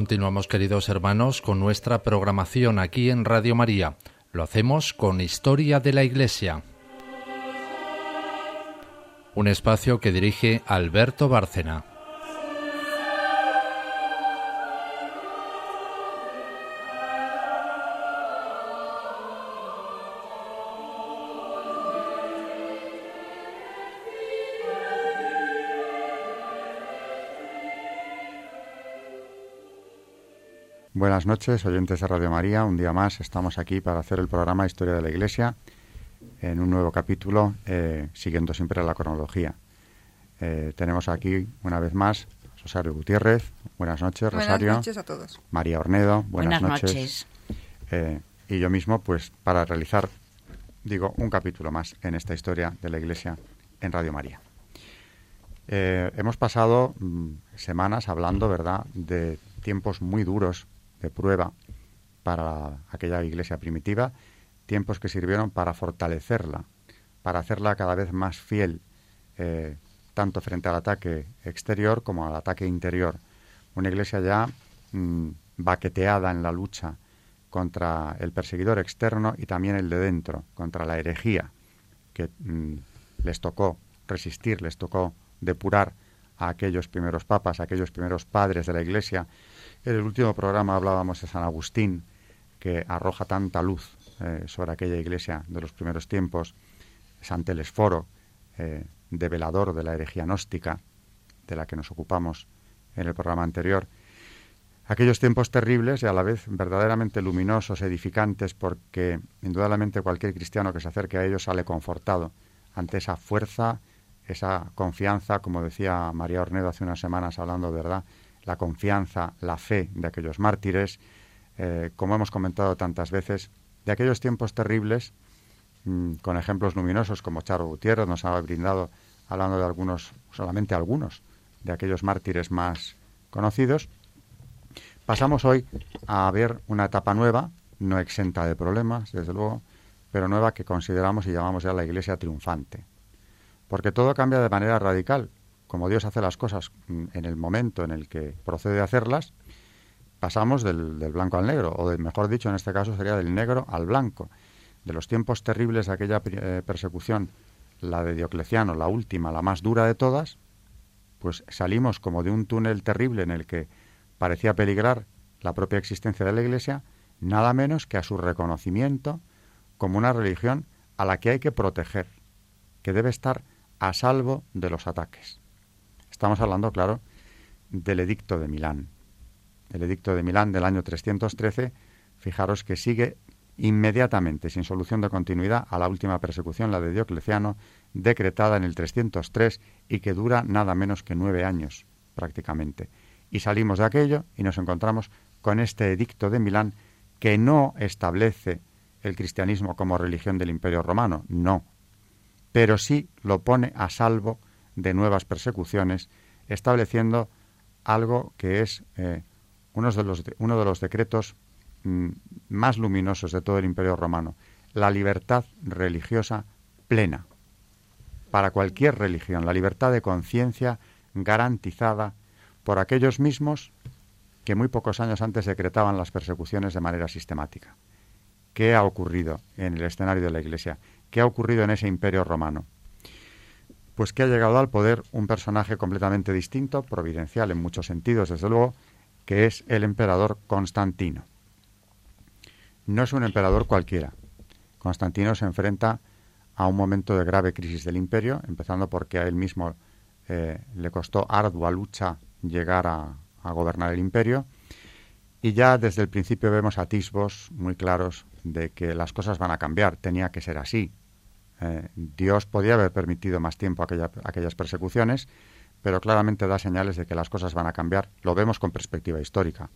Continuamos, queridos hermanos, con nuestra programación aquí en Radio María. Lo hacemos con Historia de la Iglesia. Un espacio que dirige Alberto Bárcena. Buenas noches, oyentes de Radio María. Un día más estamos aquí para hacer el programa Historia de la Iglesia en un nuevo capítulo, eh, siguiendo siempre la cronología. Eh, tenemos aquí una vez más Rosario Gutiérrez. Buenas noches, Rosario. Buenas noches a todos. María Ornedo. Buenas, Buenas noches. Eh, y yo mismo, pues, para realizar, digo, un capítulo más en esta historia de la Iglesia en Radio María. hemos pasado mm, semanas hablando, ¿verdad?, de tiempos muy duros de prueba para aquella iglesia primitiva, tiempos que sirvieron para fortalecerla, para hacerla cada vez más fiel, eh, tanto frente al ataque exterior como al ataque interior. Una iglesia ya mm, baqueteada en la lucha contra el perseguidor externo y también el de dentro, contra la herejía que mm, les tocó resistir, les tocó depurar a aquellos primeros papas, a aquellos primeros padres de la iglesia en el último programa hablábamos de San Agustín, que arroja tanta luz eh, sobre aquella iglesia de los primeros tiempos, San Telesforo, eh, develador de la herejía gnóstica, de la que nos ocupamos en el programa anterior. Aquellos tiempos terribles y a la vez verdaderamente luminosos, edificantes, porque indudablemente cualquier cristiano que se acerque a ellos sale confortado ante esa fuerza, esa confianza, como decía María Ornedo hace unas semanas hablando, ¿verdad?, la confianza, la fe de aquellos mártires, eh, como hemos comentado tantas veces, de aquellos tiempos terribles, mm, con ejemplos luminosos como Charo Gutiérrez nos ha brindado, hablando de algunos, solamente algunos, de aquellos mártires más conocidos. Pasamos hoy a ver una etapa nueva, no exenta de problemas, desde luego, pero nueva que consideramos y llamamos ya la Iglesia triunfante. Porque todo cambia de manera radical como Dios hace las cosas mm, en el momento en el que procede a hacerlas, pasamos del, blanco al negro, o mejor dicho, en este caso sería del negro al blanco. De los tiempos terribles de aquella eh, persecución, la de Diocleciano, la última, la más dura de todas, pues salimos como de un túnel terrible en el que parecía peligrar la propia existencia de la Iglesia, nada menos que a su reconocimiento como una religión a la que hay que proteger, que debe estar a salvo de los ataques. Estamos hablando, claro, del edicto de Milán. El edicto de Milán del año 313, fijaros que sigue inmediatamente, sin solución de continuidad, a la última persecución, la de Diocleciano, decretada en el 303 y que dura nada menos que nueve años, prácticamente. Y salimos de aquello y nos encontramos con este edicto de Milán que no establece el cristianismo como religión del Imperio Romano, no, pero sí lo pone a salvo de nuevas persecuciones, estableciendo algo que es eh, uno, de los uno de los decretos mm, más luminosos de todo el Imperio Romano, la libertad religiosa plena para cualquier religión, la libertad de conciencia garantizada por aquellos mismos que muy pocos años antes decretaban las persecuciones de manera sistemática. ¿Qué ha ocurrido en el escenario de la Iglesia? ¿Qué ha ocurrido en ese imperio romano? Pues que ha llegado al poder un personaje completamente distinto, providencial en muchos sentidos, desde luego, que es el emperador Constantino. No es un emperador cualquiera. Constantino se enfrenta a un momento de grave crisis del imperio, empezando porque a él mismo eh, le costó ardua lucha llegar a, a gobernar el imperio, y ya desde el principio vemos atisbos muy claros de que las cosas van a cambiar, tenía que ser así, eh, Dios podía haber permitido más tiempo aquellas persecuciones, pero claramente da señales de que las cosas van a cambiar. Lo vemos con perspectiva histórica.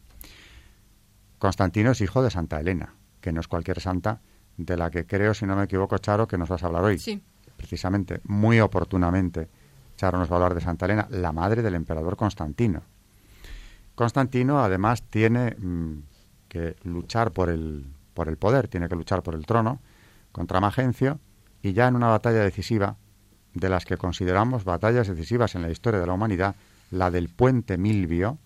Constantino es hijo de Santa Elena, que no es cualquier santa, de la que creo, si no me equivoco, Charo, que nos vas a hablar hoy. Sí. Precisamente, muy oportunamente, Charo nos va a hablar de Santa Elena, la madre del emperador Constantino. Constantino, además, tiene mm, que luchar por el, por el poder, tiene que luchar por el trono contra Magencio, y ya en una batalla decisiva, de las que consideramos batallas decisivas en la historia de la humanidad, la del puente Milvio,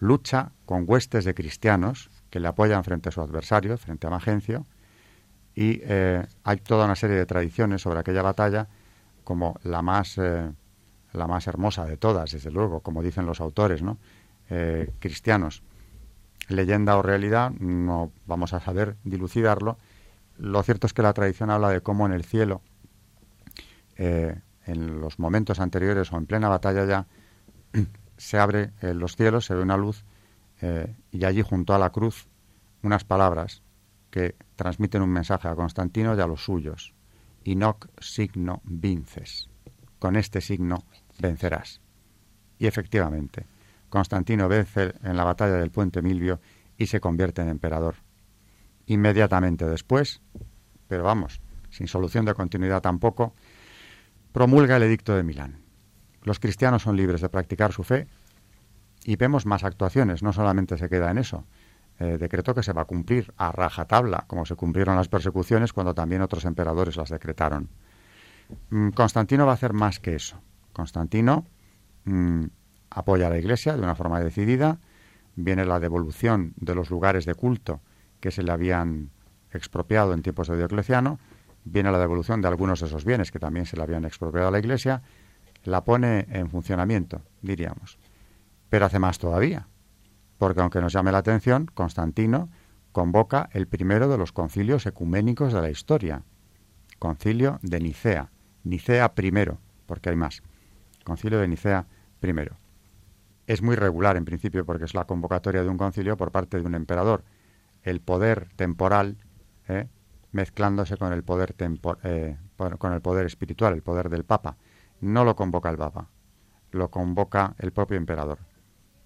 lucha con huestes de cristianos que le apoyan frente a su adversario, frente a Magencio, y eh, hay toda una serie de tradiciones sobre aquella batalla como la más, eh, la más hermosa de todas, desde luego, como dicen los autores ¿no? Eh, cristianos. Leyenda o realidad, no vamos a saber dilucidarlo. Lo cierto es que la tradición habla de cómo en el cielo, en los momentos anteriores o en plena batalla ya, se abre los cielos, se ve una luz y allí junto a la cruz unas palabras que transmiten un mensaje a Constantino y a los suyos. Inoc signo vinces. Con este signo vencerás. Y efectivamente, Constantino vence en la batalla del puente Milvio y se convierte en emperador. Inmediatamente después, pero vamos, sin solución de continuidad tampoco, promulga el edicto de Milán. Los cristianos son libres de practicar su fe y vemos más actuaciones, no solamente se queda en eso, eh, decreto que se va a cumplir a rajatabla, como se cumplieron las persecuciones cuando también otros emperadores las decretaron. Mm, Constantino va a hacer más que eso. Constantino mm, apoya a la Iglesia de una forma decidida, viene la devolución de los lugares de culto que se le habían expropiado en tiempos de Diocleciano, viene la devolución de algunos de esos bienes que también se le habían expropiado a la Iglesia, la pone en funcionamiento, diríamos. Pero hace más todavía porque aunque nos llame la atención, Constantino convoca el primero de los concilios ecuménicos de la historia, concilio de Nicea, Nicea primero, porque hay más, concilio de Nicea primero. Es muy regular en principio porque es la convocatoria de un concilio por parte de un emperador, el poder temporal ¿eh? mezclándose con el poder eh, con el poder espiritual, el poder del Papa. No lo convoca el Papa, lo convoca el propio emperador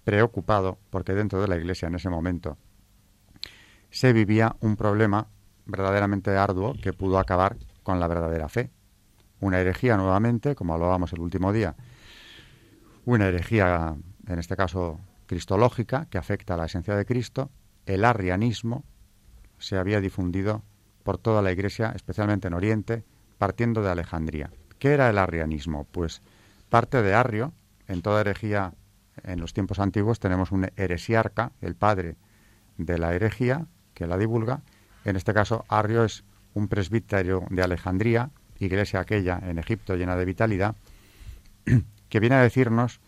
preocupado porque dentro de la Iglesia en ese momento se vivía un problema verdaderamente arduo que pudo acabar con la verdadera fe. Una herejía nuevamente, como hablábamos el último día, una herejía, en este caso cristológica, que afecta a la esencia de Cristo, el arrianismo se había difundido por toda la Iglesia, especialmente en Oriente, partiendo de Alejandría. ¿Qué era el arrianismo? Pues parte de Arrio, en toda herejía en los tiempos antiguos tenemos un heresiarca, el padre de la herejía, que la divulga. En este caso, Arrio es un presbítero de Alejandría, iglesia aquella en Egipto llena de vitalidad, que viene a decirnos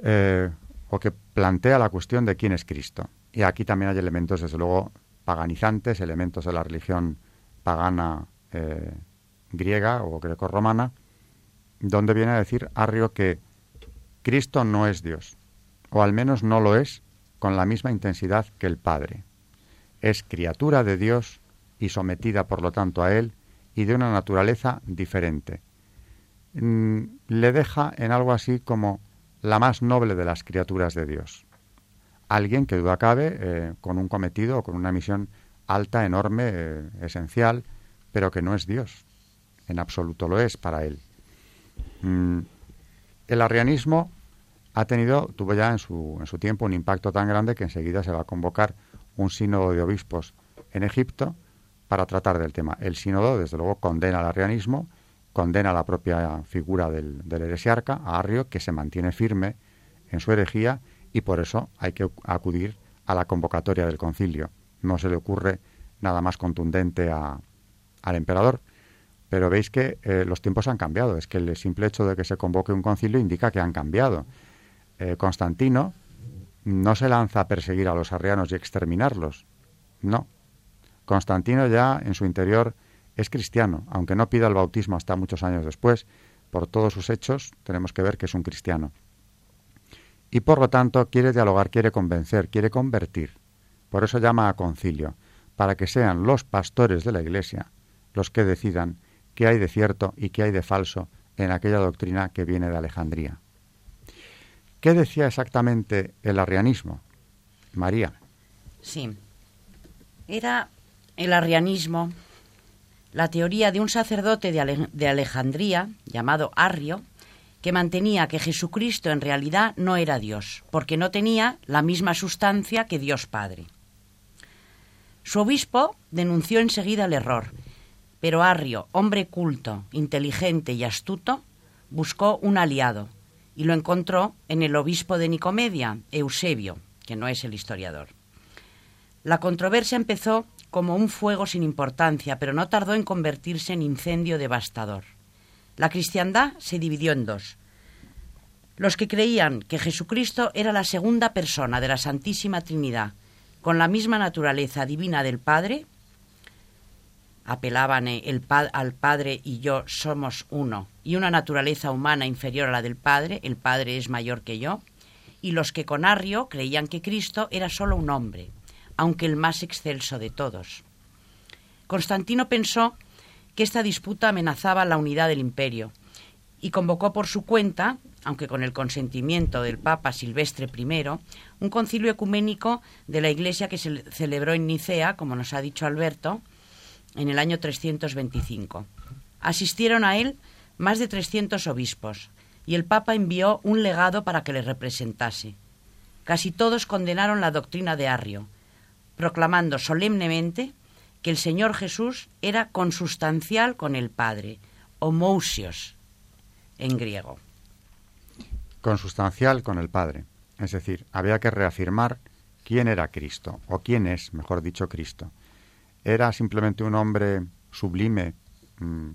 eh, o que plantea la cuestión de quién es Cristo. Y aquí también hay elementos, desde luego, paganizantes, elementos de la religión pagana eh, griega o greco-romana, donde viene a decir Arrio que Cristo no es Dios, o al menos no lo es con la misma intensidad que el Padre. Es criatura de Dios y sometida, por lo tanto, a Él y de una naturaleza diferente. Mm, le deja en algo así como la más noble de las criaturas de Dios. Alguien que duda cabe, eh, con un cometido o con una misión alta, enorme, eh, esencial, pero que no es Dios. En absoluto lo es para él. Mm, el arrianismo ha tenido, tuvo ya en su, en su tiempo un impacto tan grande que enseguida se va a convocar un sínodo de obispos en Egipto para tratar del tema. El sínodo, desde luego, condena al arrianismo, condena la propia figura del, del heresiarca, a Arrio, que se mantiene firme en su herejía y por eso hay que acudir a la convocatoria del concilio. No se le ocurre nada más contundente al emperador. Pero veis que eh, los tiempos han cambiado. Es que el simple hecho de que se convoque un concilio indica que han cambiado. Eh, Constantino no se lanza a perseguir a los arrianos y exterminarlos. No. Constantino ya en su interior es cristiano, aunque no pida el bautismo hasta muchos años después. Por todos sus hechos tenemos que ver que es un cristiano. Y por lo tanto quiere dialogar, quiere convencer, quiere convertir. Por eso llama a concilio, para que sean los pastores de la Iglesia los que decidan qué hay de cierto y qué hay de falso en aquella doctrina que viene de Alejandría. ¿Qué decía exactamente el arrianismo? María. Sí. Era el arrianismo la teoría de un sacerdote de, Alejandría llamado Arrio, que mantenía que Jesucristo en realidad no era Dios, porque no tenía la misma sustancia que Dios Padre. Su obispo denunció enseguida el error pero Arrio, hombre culto, inteligente y astuto, buscó un aliado y lo encontró en el obispo de Nicomedia, Eusebio, que no es el historiador. La controversia empezó como un fuego sin importancia, pero no tardó en convertirse en incendio devastador. La cristiandad se dividió en dos. Los que creían que Jesucristo era la segunda persona de la Santísima Trinidad, con la misma naturaleza divina del Padre, apelaban el al Padre y yo somos uno, y una naturaleza humana inferior a la del Padre, el Padre es mayor que yo, y los que con Arrio creían que Cristo era solo un hombre, aunque el más excelso de todos. Constantino pensó que esta disputa amenazaba la unidad del imperio y convocó por su cuenta, aunque con el consentimiento del Papa Silvestre I, un concilio ecuménico de la Iglesia que se celebró en Nicea, como nos ha dicho Alberto, en el año 325. Asistieron a él más de 300 obispos y el Papa envió un legado para que le representase. Casi todos condenaron la doctrina de Arrio, proclamando solemnemente que el Señor Jesús era consustancial con el Padre, homousios en griego. Consustancial con el Padre, es decir, había que reafirmar quién era Cristo, o quién es, mejor dicho, Cristo ¿Era simplemente un hombre sublime mm,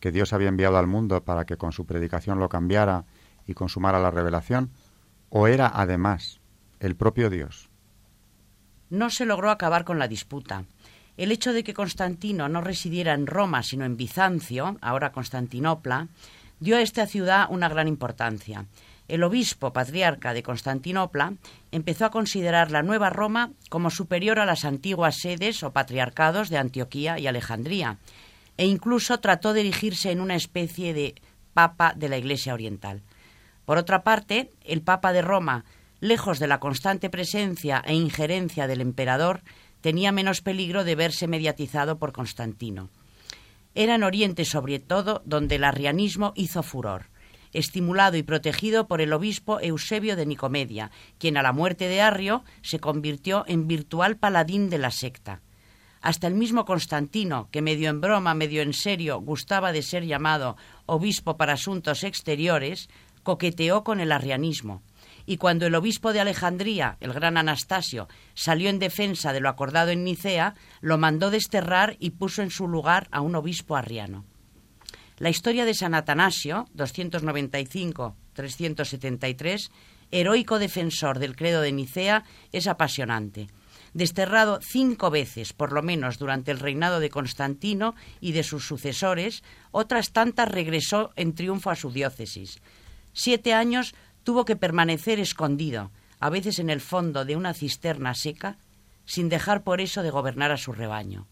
que Dios había enviado al mundo para que con su predicación lo cambiara y consumara la revelación? ¿O era además el propio Dios? No se logró acabar con la disputa. El hecho de que Constantino no residiera en Roma, sino en Bizancio, ahora Constantinopla, dio a esta ciudad una gran importancia el obispo patriarca de Constantinopla empezó a considerar la nueva Roma como superior a las antiguas sedes o patriarcados de Antioquía y Alejandría, e incluso trató de erigirse en una especie de papa de la Iglesia Oriental. Por otra parte, el Papa de Roma, lejos de la constante presencia e injerencia del emperador, tenía menos peligro de verse mediatizado por Constantino. Era en Oriente, sobre todo, donde el arrianismo hizo furor estimulado y protegido por el obispo Eusebio de Nicomedia, quien a la muerte de Arrio se convirtió en virtual paladín de la secta. Hasta el mismo Constantino, que medio en broma, medio en serio, gustaba de ser llamado obispo para asuntos exteriores, coqueteó con el arrianismo. Y cuando el obispo de Alejandría, el gran Anastasio, salió en defensa de lo acordado en Nicea, lo mandó desterrar y puso en su lugar a un obispo arriano. La historia de San Atanasio, 295-373, heroico defensor del credo de Nicea, es apasionante. Desterrado cinco veces, por lo menos, durante el reinado de Constantino y de sus sucesores, otras tantas regresó en triunfo a su diócesis. Siete años tuvo que permanecer escondido, a veces en el fondo de una cisterna seca, sin dejar por eso de gobernar a su rebaño.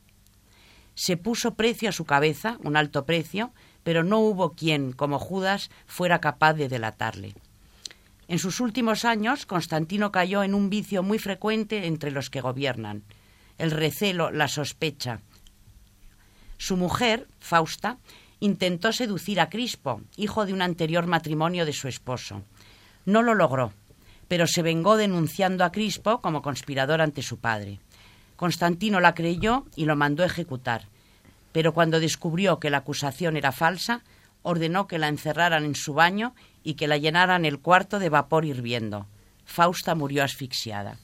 Se puso precio a su cabeza, un alto precio, pero no hubo quien, como Judas, fuera capaz de delatarle. En sus últimos años, Constantino cayó en un vicio muy frecuente entre los que gobiernan, el recelo, la sospecha. Su mujer, Fausta, intentó seducir a Crispo, hijo de un anterior matrimonio de su esposo. No lo logró, pero se vengó denunciando a Crispo como conspirador ante su padre. Constantino la creyó y lo mandó ejecutar, pero cuando descubrió que la acusación era falsa, ordenó que la encerraran en su baño y que la llenaran el cuarto de vapor hirviendo. Fausta murió asfixiada.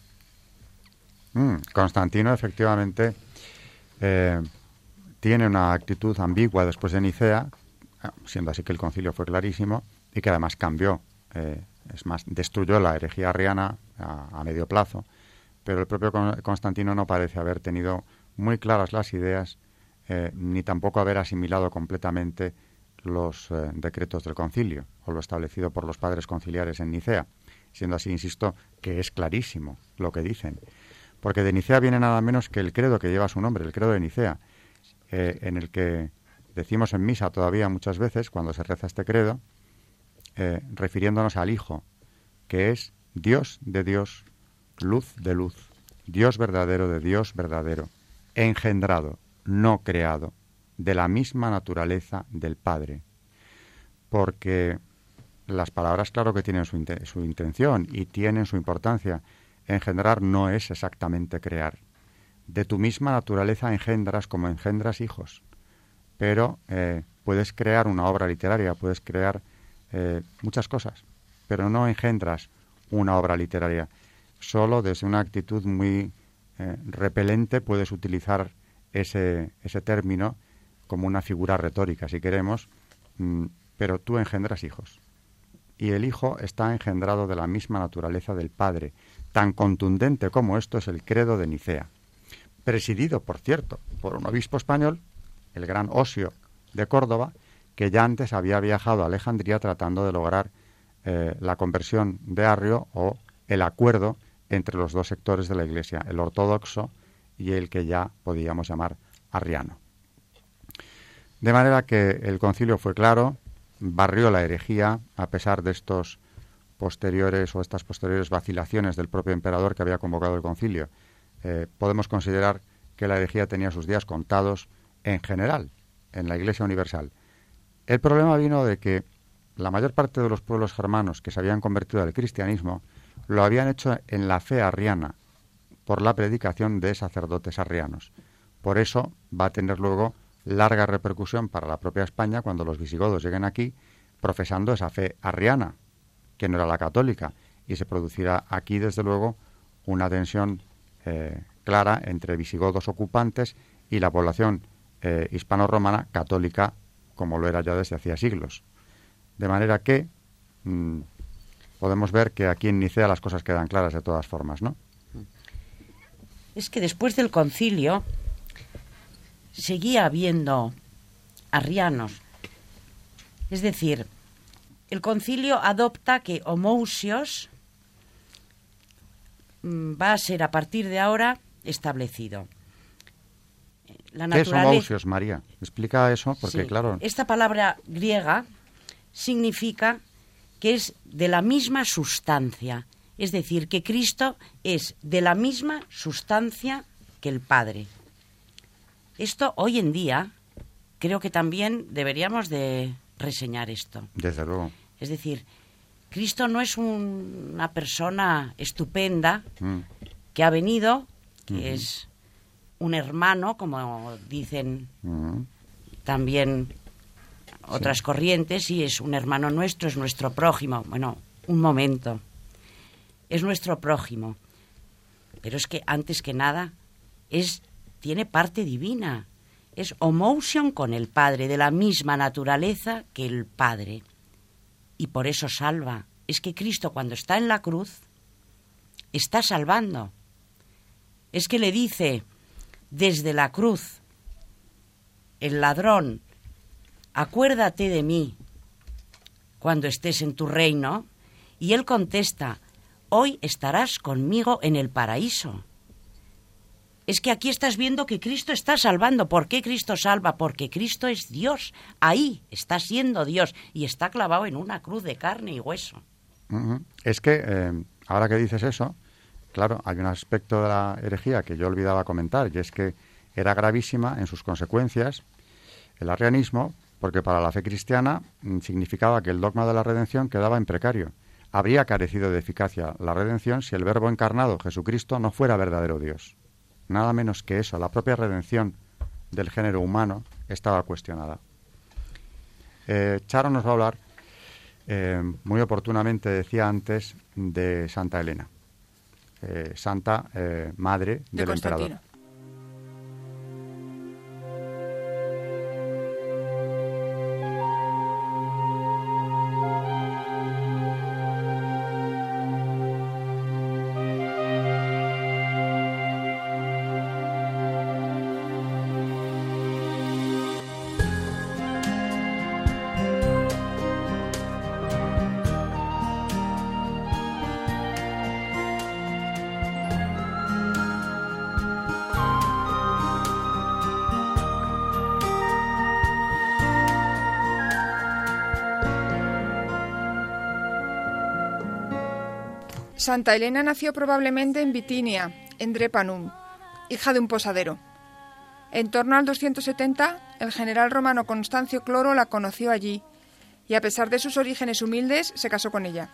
Mm, Constantino efectivamente eh, tiene una actitud ambigua después de Nicea, siendo así que el concilio fue clarísimo y que además cambió, eh, es más, destruyó la herejía arriana a, medio plazo, pero el propio Constantino no parece haber tenido muy claras las ideas eh, ni tampoco haber asimilado completamente los eh, decretos del concilio o lo establecido por los padres conciliares en Nicea, siendo así, insisto, que es clarísimo lo que dicen. Porque de Nicea viene nada menos que el credo que lleva su nombre, el credo de Nicea, eh, en el que decimos en misa todavía muchas veces, cuando se reza este credo, refiriéndonos al Hijo, que es Dios de Dios, luz de luz, Dios verdadero de Dios verdadero, engendrado, no creado, de la misma naturaleza del Padre. Porque las palabras, claro que tienen su, su, intención y tienen su importancia. Engendrar no es exactamente crear. De tu misma naturaleza engendras como engendras hijos. Pero eh, puedes crear una obra literaria, puedes crear eh, muchas cosas, pero no engendras una obra literaria. Solo desde una actitud muy eh, repelente puedes utilizar ese, ese término como una figura retórica, si queremos, mm, pero tú engendras hijos. Y el hijo está engendrado de la misma naturaleza del padre. Tan contundente como esto es el credo de Nicea, presidido, por cierto, por un obispo español, el gran Osio de Córdoba, que ya antes había viajado a Alejandría tratando de lograr eh, la conversión de Arrio o el acuerdo entre los dos sectores de la Iglesia, el ortodoxo y el que ya podíamos llamar arriano. De manera que el concilio fue claro, barrió la herejía a pesar de estos posteriores o estas posteriores vacilaciones del propio emperador que había convocado el concilio. Eh, podemos considerar que la herejía tenía sus días contados en general en la Iglesia Universal. El problema vino de que la mayor parte de los pueblos germanos que se habían convertido al cristianismo lo habían hecho en la fe arriana, por la predicación de sacerdotes arrianos. Por eso va a tener luego larga repercusión para la propia España cuando los visigodos lleguen aquí profesando esa fe arriana, que no era la católica, y se producirá aquí, desde luego, una tensión eh, clara entre visigodos ocupantes y la población eh, hispano-romana católica, como lo era ya desde hacía siglos. De manera que mm, podemos ver que aquí en Nicea las cosas quedan claras de todas formas, ¿no? Es que después del concilio, seguía habiendo arrianos. Es decir, el concilio adopta que homousios mm, va a ser a partir de ahora establecido. La ¿Qué homousios, María? Explica eso, porque claro... Esta palabra griega significa que es de la misma sustancia, es decir, que Cristo es de la misma sustancia que el Padre. Esto hoy en día creo que también deberíamos de reseñar esto. Desde luego. Es decir, Cristo no es una persona estupenda mm. que ha venido, que es un hermano, como dicen también otras corrientes, y es un hermano nuestro, es nuestro prójimo. Bueno, un momento. Es nuestro prójimo. Pero es que antes que nada es tiene parte divina. Es homotion con el Padre, de la misma naturaleza que el Padre. Y por eso salva. Es que Cristo cuando está en la cruz está salvando. Es que le dice desde la cruz el ladrón, acuérdate de mí cuando estés en tu reino. Y él contesta, hoy estarás conmigo en el paraíso es que aquí estás viendo que Cristo está salvando. ¿Por qué Cristo salva? Porque Cristo es Dios. Ahí está siendo Dios y está clavado en una cruz de carne y hueso. Es que, eh, ahora que dices eso, claro, hay un aspecto de la herejía que yo olvidaba comentar, y es que era gravísima en sus consecuencias el arrianismo, porque para la fe cristiana mm, significaba que el dogma de la redención quedaba en precario. Habría carecido de eficacia la redención si el Verbo encarnado, Jesucristo, no fuera verdadero Dios nada menos que eso, la propia redención del género humano estaba cuestionada. Eh, Charo nos va a hablar, eh, muy oportunamente decía antes, de Santa Elena, eh, Santa Madre del Emperador. Santa Elena nació probablemente en Bitinia, en Drepanum, hija de un posadero. En torno al 270, el general romano Constancio Cloro la conoció allí y a pesar de sus orígenes humildes, se casó con ella.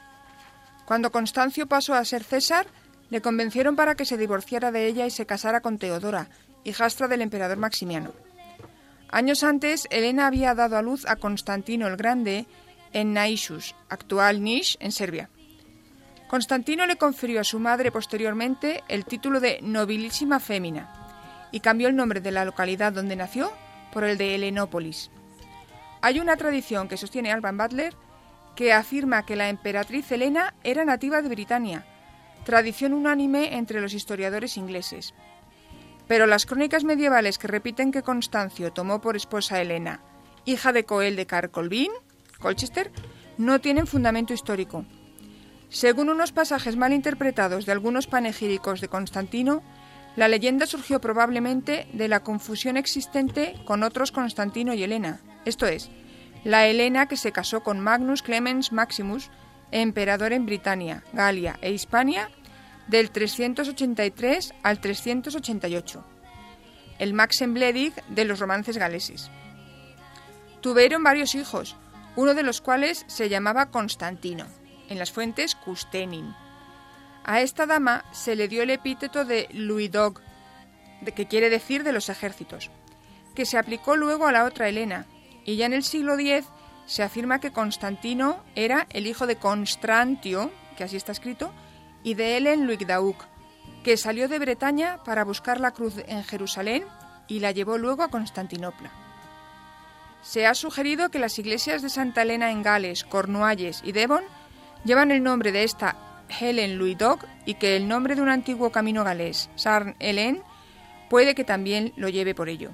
Cuando Constancio pasó a ser César, le convencieron para que se divorciara de ella y se casara con Teodora, hijastra del emperador Maximiano. Años antes, Elena había dado a luz a Constantino el Grande en Naishus, actual Niš, en Serbia. Constantino le confirió a su madre posteriormente el título de nobilísima fémina y cambió el nombre de la localidad donde nació por el de Helenópolis. Hay una tradición que sostiene Alban Butler que afirma que la emperatriz Helena era nativa de Britania, tradición unánime entre los historiadores ingleses. Pero las crónicas medievales que repiten que Constancio tomó por esposa a Helena, hija de Coel de Carcolbin, Colchester, no tienen fundamento histórico. Según unos pasajes mal interpretados de algunos panegíricos de Constantino, la leyenda surgió probablemente de la confusión existente con otros Constantino y Helena, esto es, la Helena que se casó con Magnus Clemens Maximus, emperador en Britania, Galia e Hispania, del 383 al 388, el Maxen Bledig de los romances galeses. Tuvieron varios hijos, uno de los cuales se llamaba Constantino en las fuentes Custenin. A esta dama se le dio el epíteto de Luidog, que quiere decir de los ejércitos, que se aplicó luego a la otra Helena, y ya en el siglo X se afirma que Constantino era el hijo de Constantio, que así está escrito, y de Helen Luigdauk, que salió de Bretaña para buscar la cruz en Jerusalén y la llevó luego a Constantinopla. Se ha sugerido que las iglesias de Santa Elena en Gales, Cornualles y Devon llevan el nombre de esta Helen Louis Dog y que el nombre de un antiguo camino galés, Sarn Helen, puede que también lo lleve por ello.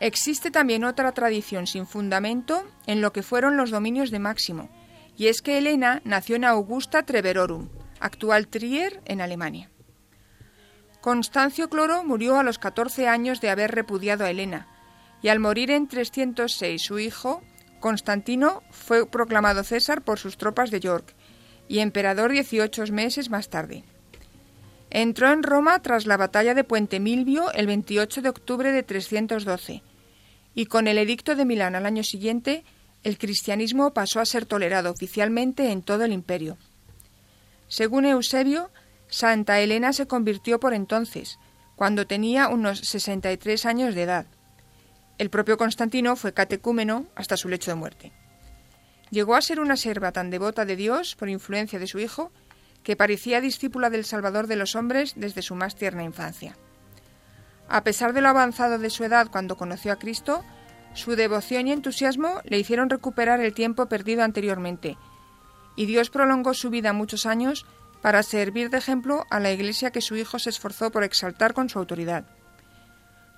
Existe también otra tradición sin fundamento en lo que fueron los dominios de Máximo, y es que Helena nació en Augusta Treverorum, actual Trier, en Alemania. Constancio Cloro murió a los 14 años de haber repudiado a Helena, y al morir en 306 su hijo, Constantino fue proclamado César por sus tropas de York y emperador 18 meses más tarde. Entró en Roma tras la batalla de Puente Milvio el 28 de octubre de 312 y con el edicto de Milán al año siguiente el cristianismo pasó a ser tolerado oficialmente en todo el imperio. Según Eusebio, Santa Elena se convirtió por entonces, cuando tenía unos 63 años de edad. El propio Constantino fue catecúmeno hasta su lecho de muerte. Llegó a ser una serva tan devota de Dios por influencia de su hijo que parecía discípula del Salvador de los hombres desde su más tierna infancia. A pesar de lo avanzado de su edad cuando conoció a Cristo, su devoción y entusiasmo le hicieron recuperar el tiempo perdido anteriormente, y Dios prolongó su vida muchos años para servir de ejemplo a la Iglesia que su hijo se esforzó por exaltar con su autoridad.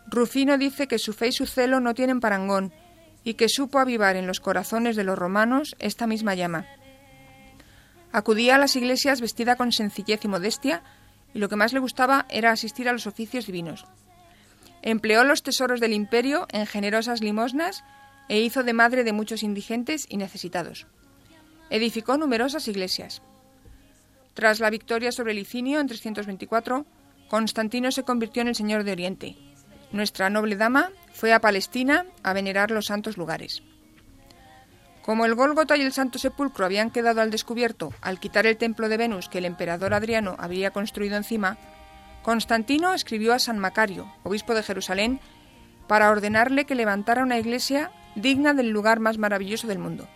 Rufino dice que su fe y su celo no tienen parangón y que supo avivar en los corazones de los romanos esta misma llama. Acudía a las iglesias vestida con sencillez y modestia y lo que más le gustaba era asistir a los oficios divinos. Empleó los tesoros del imperio en generosas limosnas e hizo de madre de muchos indigentes y necesitados. Edificó numerosas iglesias. Tras la victoria sobre Licinio en 324, Constantino se convirtió en el Señor de Oriente nuestra noble dama fue a Palestina a venerar los santos lugares. Como el Gólgota y el Santo Sepulcro habían quedado al descubierto al quitar el templo de Venus que el emperador Adriano había construido encima, Constantino escribió a San Macario, obispo de Jerusalén, para ordenarle que levantara una iglesia digna del lugar más maravilloso del mundo.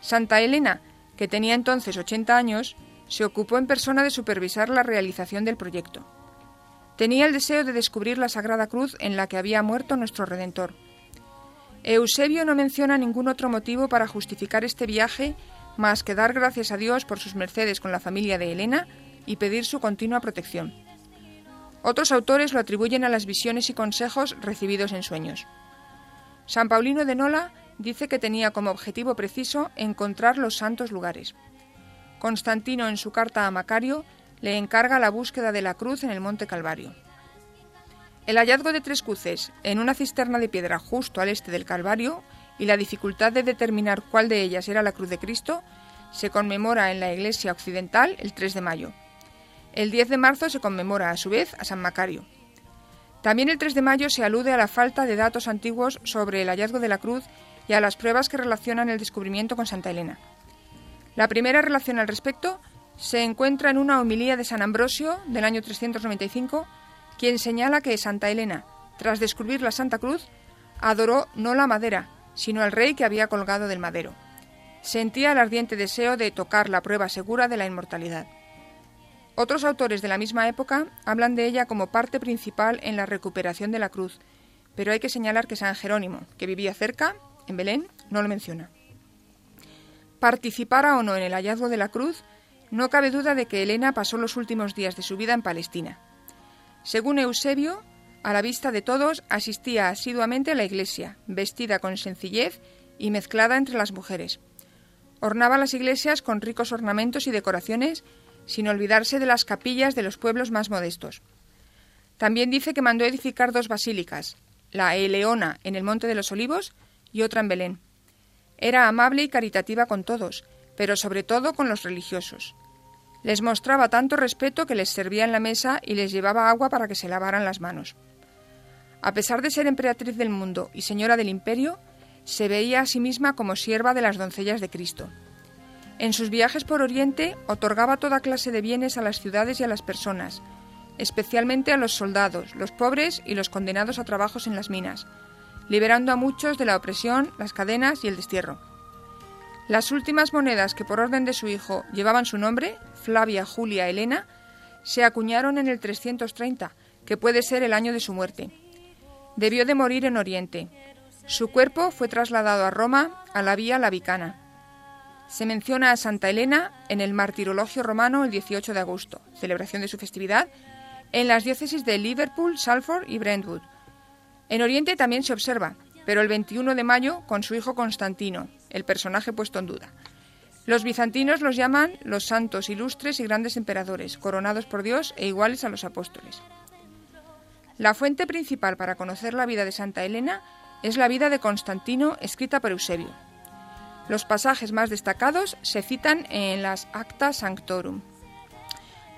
Santa Elena, que tenía entonces 80 años, se ocupó en persona de supervisar la realización del proyecto. Tenía el deseo de descubrir la Sagrada Cruz en la que había muerto nuestro Redentor. Eusebio no menciona ningún otro motivo para justificar este viaje más que dar gracias a Dios por sus mercedes con la familia de Helena y pedir su continua protección. Otros autores lo atribuyen a las visiones y consejos recibidos en sueños. San Paulino de Nola dice que tenía como objetivo preciso encontrar los santos lugares. Constantino en su carta a Macario le encarga la búsqueda de la cruz en el Monte Calvario. El hallazgo de tres cruces en una cisterna de piedra justo al este del Calvario y la dificultad de determinar cuál de ellas era la cruz de Cristo se conmemora en la Iglesia Occidental el 3 de mayo. El 10 de marzo se conmemora a su vez a San Macario. También el 3 de mayo se alude a la falta de datos antiguos sobre el hallazgo de la cruz y a las pruebas que relacionan el descubrimiento con Santa Elena. La primera relación al respecto se encuentra en una homilía de San Ambrosio del año 395, quien señala que Santa Elena, tras descubrir la Santa Cruz, adoró no la madera, sino al rey que había colgado del madero. Sentía el ardiente deseo de tocar la prueba segura de la inmortalidad. Otros autores de la misma época hablan de ella como parte principal en la recuperación de la cruz, pero hay que señalar que San Jerónimo, que vivía cerca, en Belén, no lo menciona. Participara o no en el hallazgo de la cruz, no cabe duda de que Elena pasó los últimos días de su vida en Palestina. Según Eusebio, a la vista de todos, asistía asiduamente a la iglesia, vestida con sencillez y mezclada entre las mujeres. Ornaba las iglesias con ricos ornamentos y decoraciones, sin olvidarse de las capillas de los pueblos más modestos. También dice que mandó edificar dos basílicas, la Eleona en el Monte de los Olivos y otra en Belén. Era amable y caritativa con todos, pero sobre todo con los religiosos. Les mostraba tanto respeto que les servía en la mesa y les llevaba agua para que se lavaran las manos. A pesar de ser emperatriz del mundo y señora del imperio, se veía a sí misma como sierva de las doncellas de Cristo. En sus viajes por Oriente otorgaba toda clase de bienes a las ciudades y a las personas, especialmente a los soldados, los pobres y los condenados a trabajos en las minas, liberando a muchos de la opresión, las cadenas y el destierro. Las últimas monedas que por orden de su hijo llevaban su nombre, Flavia Julia Elena, se acuñaron en el 330, que puede ser el año de su muerte. Debió de morir en Oriente. Su cuerpo fue trasladado a Roma, a la Vía Lavicana. Se menciona a Santa Elena en el Martirologio romano el 18 de agosto, celebración de su festividad, en las diócesis de Liverpool, Salford y Brentwood. En Oriente también se observa, pero el 21 de mayo con su hijo Constantino, el personaje puesto en duda. Los bizantinos los llaman los santos ilustres y grandes emperadores, coronados por Dios e iguales a los apóstoles. La fuente principal para conocer la vida de Santa Elena es la vida de Constantino escrita por Eusebio. Los pasajes más destacados se citan en las Acta Sanctorum.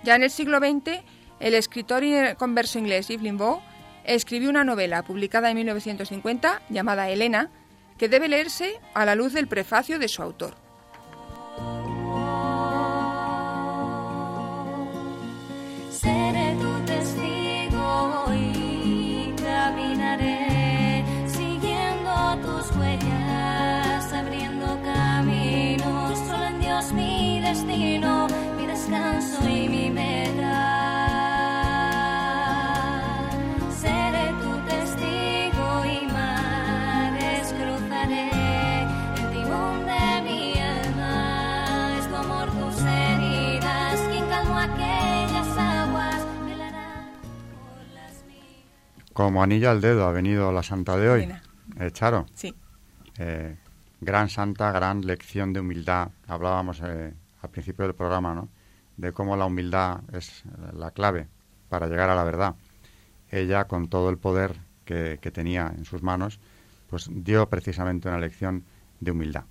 Ya en el siglo XX, el escritor y converso inglés Evelyn Waugh escribió una novela publicada en 1950 llamada Elena, que debe leerse a la luz del prefacio de su autor. Como anillo al dedo ha venido la santa de hoy. Eh, Charo. Sí. Eh, gran santa, gran lección de humildad. Hablábamos eh, al principio del programa, ¿no? De cómo la humildad es la clave para llegar a la verdad. Ella, con todo el poder que, tenía en sus manos, pues dio precisamente una lección de humildad.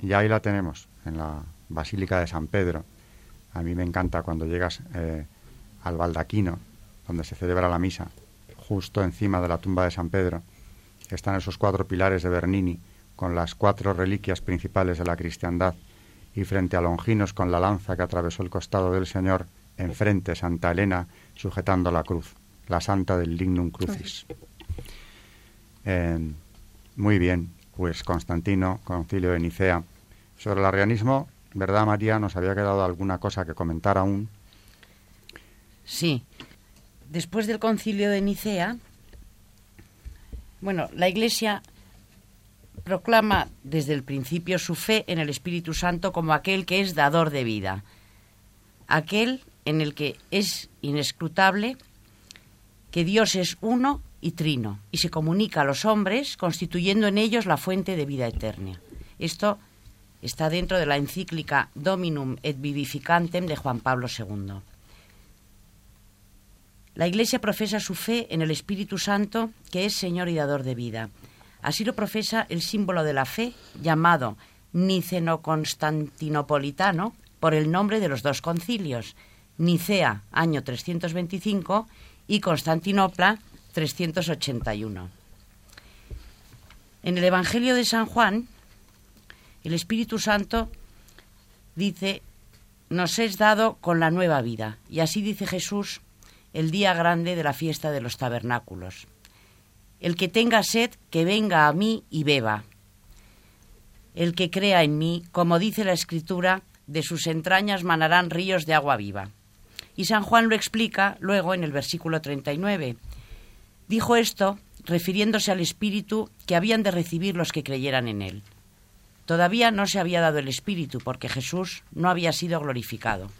Y ahí la tenemos, en la Basílica de San Pedro. A mí me encanta cuando llegas eh, al baldaquino, donde se celebra la misa, justo encima de la tumba de San Pedro, están esos cuatro pilares de Bernini, con las cuatro reliquias principales de la cristiandad, y frente a Longinos con la lanza que atravesó el costado del Señor, enfrente Santa Elena sujetando la cruz, la santa del Lignum Crucis. Eh, muy bien, pues Constantino, concilio de Nicea. Sobre el arrianismo, ¿verdad María? ¿Nos había quedado alguna cosa que comentar aún? Sí. Después del concilio de Nicea, bueno, la Iglesia proclama desde el principio su fe en el Espíritu Santo como aquel que es dador de vida, aquel en el que es inescrutable que Dios es uno y trino y se comunica a los hombres constituyendo en ellos la fuente de vida eterna. Esto está dentro de la encíclica Dominum et Vivificantem de Juan Pablo II. La Iglesia profesa su fe en el Espíritu Santo, que es Señor y dador de vida. Así lo profesa el símbolo de la fe llamado Niceno-Constantinopolitano por el nombre de los dos concilios, Nicea, año 325, y Constantinopla, 381. En el Evangelio de San Juan, el Espíritu Santo dice, nos es dado con la nueva vida. Y así dice Jesús el día grande de la fiesta de los tabernáculos. El que tenga sed, que venga a mí y beba. El que crea en mí, como dice la Escritura, de sus entrañas manarán ríos de agua viva. Y San Juan lo explica luego en el versículo 39. Dijo esto refiriéndose al Espíritu que habían de recibir los que creyeran en él. Todavía no se había dado el Espíritu porque Jesús no había sido glorificado.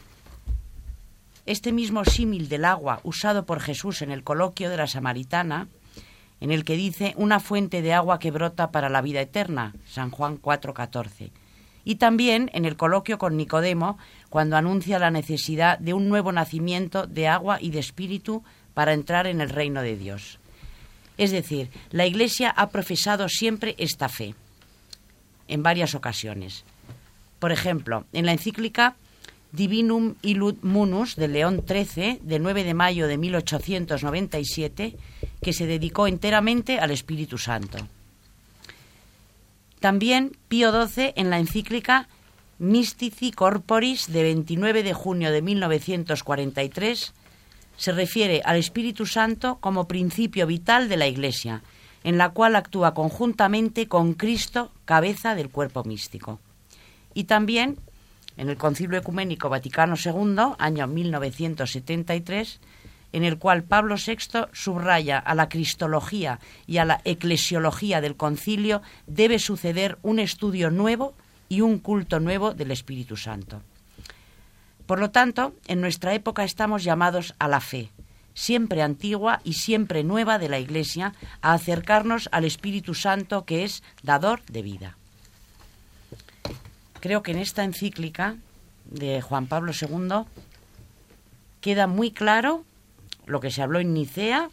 Este mismo símil del agua usado por Jesús en el coloquio de la Samaritana, en el que dice una fuente de agua que brota para la vida eterna, San Juan 4:14, y también en el coloquio con Nicodemo, cuando anuncia la necesidad de un nuevo nacimiento de agua y de espíritu para entrar en el reino de Dios. Es decir, la Iglesia ha profesado siempre esta fe, en varias ocasiones. Por ejemplo, en la encíclica Divinum Illud Munus de León XIII, de 9 de mayo de 1897, que se dedicó enteramente al Espíritu Santo. También Pío XII en la encíclica Mystici Corporis de 29 de junio de 1943 se refiere al Espíritu Santo como principio vital de la Iglesia, en la cual actúa conjuntamente con Cristo, cabeza del cuerpo místico. Y también, en el Concilio Ecuménico Vaticano II, año 1973, en el cual Pablo VI subraya a la cristología y a la eclesiología del concilio debe suceder un estudio nuevo y un culto nuevo del Espíritu Santo. Por lo tanto, en nuestra época estamos llamados a la fe, siempre antigua y siempre nueva de la Iglesia, a acercarnos al Espíritu Santo que es dador de vida. Creo que en esta encíclica de Juan Pablo II queda muy claro lo que se habló en Nicea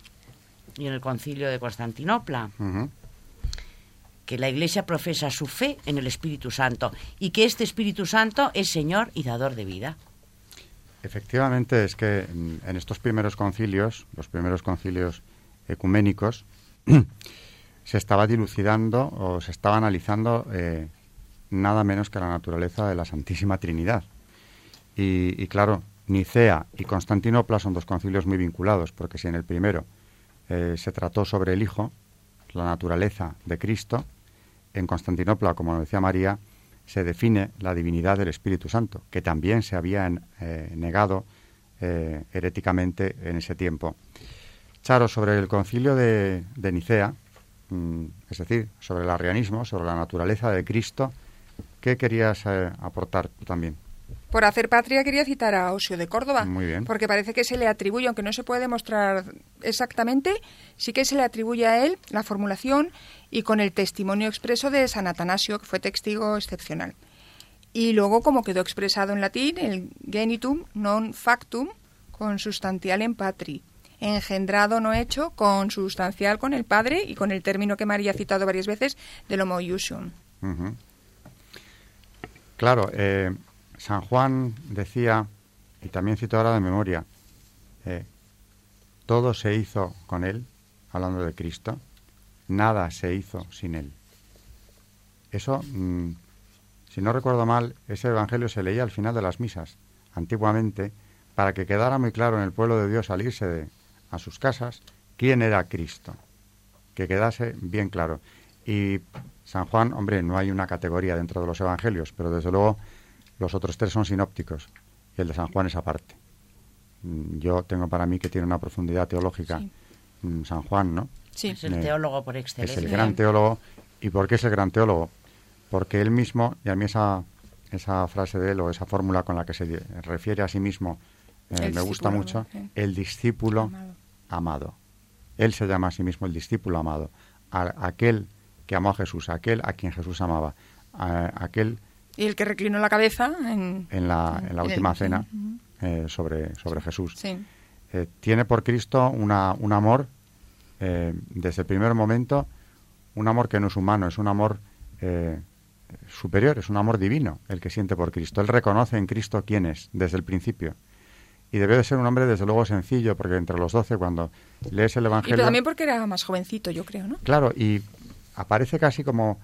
y en el concilio de Constantinopla, que la Iglesia profesa su fe en el Espíritu Santo y que este Espíritu Santo es Señor y dador de vida. Efectivamente, es que en estos primeros concilios, los primeros concilios ecuménicos, se estaba dilucidando o se estaba analizando eh, nada menos que la naturaleza de la Santísima Trinidad. Y, claro, Nicea y Constantinopla son dos concilios muy vinculados, porque si en el primero eh, se trató sobre el Hijo, la naturaleza de Cristo, en Constantinopla, como decía María, se define la divinidad del Espíritu Santo, que también se había eh, negado eh, heréticamente en ese tiempo. Charo, sobre el concilio de, de Nicea, mm, es decir, sobre el arrianismo, sobre la naturaleza de Cristo, ¿qué querías eh, aportar tú también? Por hacer patria quería citar a Osio de Córdoba. Muy bien. Porque parece que se le atribuye, aunque no se puede demostrar exactamente, sí que se le atribuye a él la formulación y con el testimonio expreso de San Atanasio, que fue testigo excepcional. Y luego, como quedó expresado en latín, el genitum non factum consubstantialem patri, engendrado no hecho, consubstancial con el Padre y con el término que María ha citado varias veces del homoiusium. Ujú. Claro, eh, San Juan decía, y también cito ahora de memoria, eh, todo se hizo con él, hablando de Cristo, nada se hizo sin él. Eso, mm, si no recuerdo mal, ese evangelio se leía al final de las misas, antiguamente, para que quedara muy claro en el pueblo de Dios al irse de- a sus casas quién era Cristo, que quedase bien claro. Y San Juan, hombre, no hay una categoría dentro de los evangelios, pero desde luego los otros tres son sinópticos y el de San Juan es aparte. Mm, Yo tengo para mí que tiene una profundidad teológica Sí. mm, San Juan, ¿no? Sí. Es el Eh, teólogo por Es excelencia. el gran teólogo. ¿Y por qué es el gran teólogo? Porque él mismo, y a mí esa, esa frase de él o esa fórmula con la que se refiere a sí mismo eh, me gusta mucho, el discípulo Amado. amado. Él se llama a sí mismo el discípulo amado, a- aquel que amó a Jesús, aquel a quien Jesús amaba, a- aquel Y el que reclinó la cabeza en, en la, en la en el- última cena eh, sobre, sobre Jesús. Sí. Eh, tiene por Cristo una, un amor, eh, desde el primer momento, un amor que no es humano, es un amor superior, es un amor divino el que siente por Cristo. Él reconoce en Cristo quién es desde el principio. Y debe de ser un hombre, desde luego, sencillo, porque entre los doce, cuando lees el Y Evangelio... pero también porque era más jovencito, yo creo, ¿no? Claro, y aparece casi como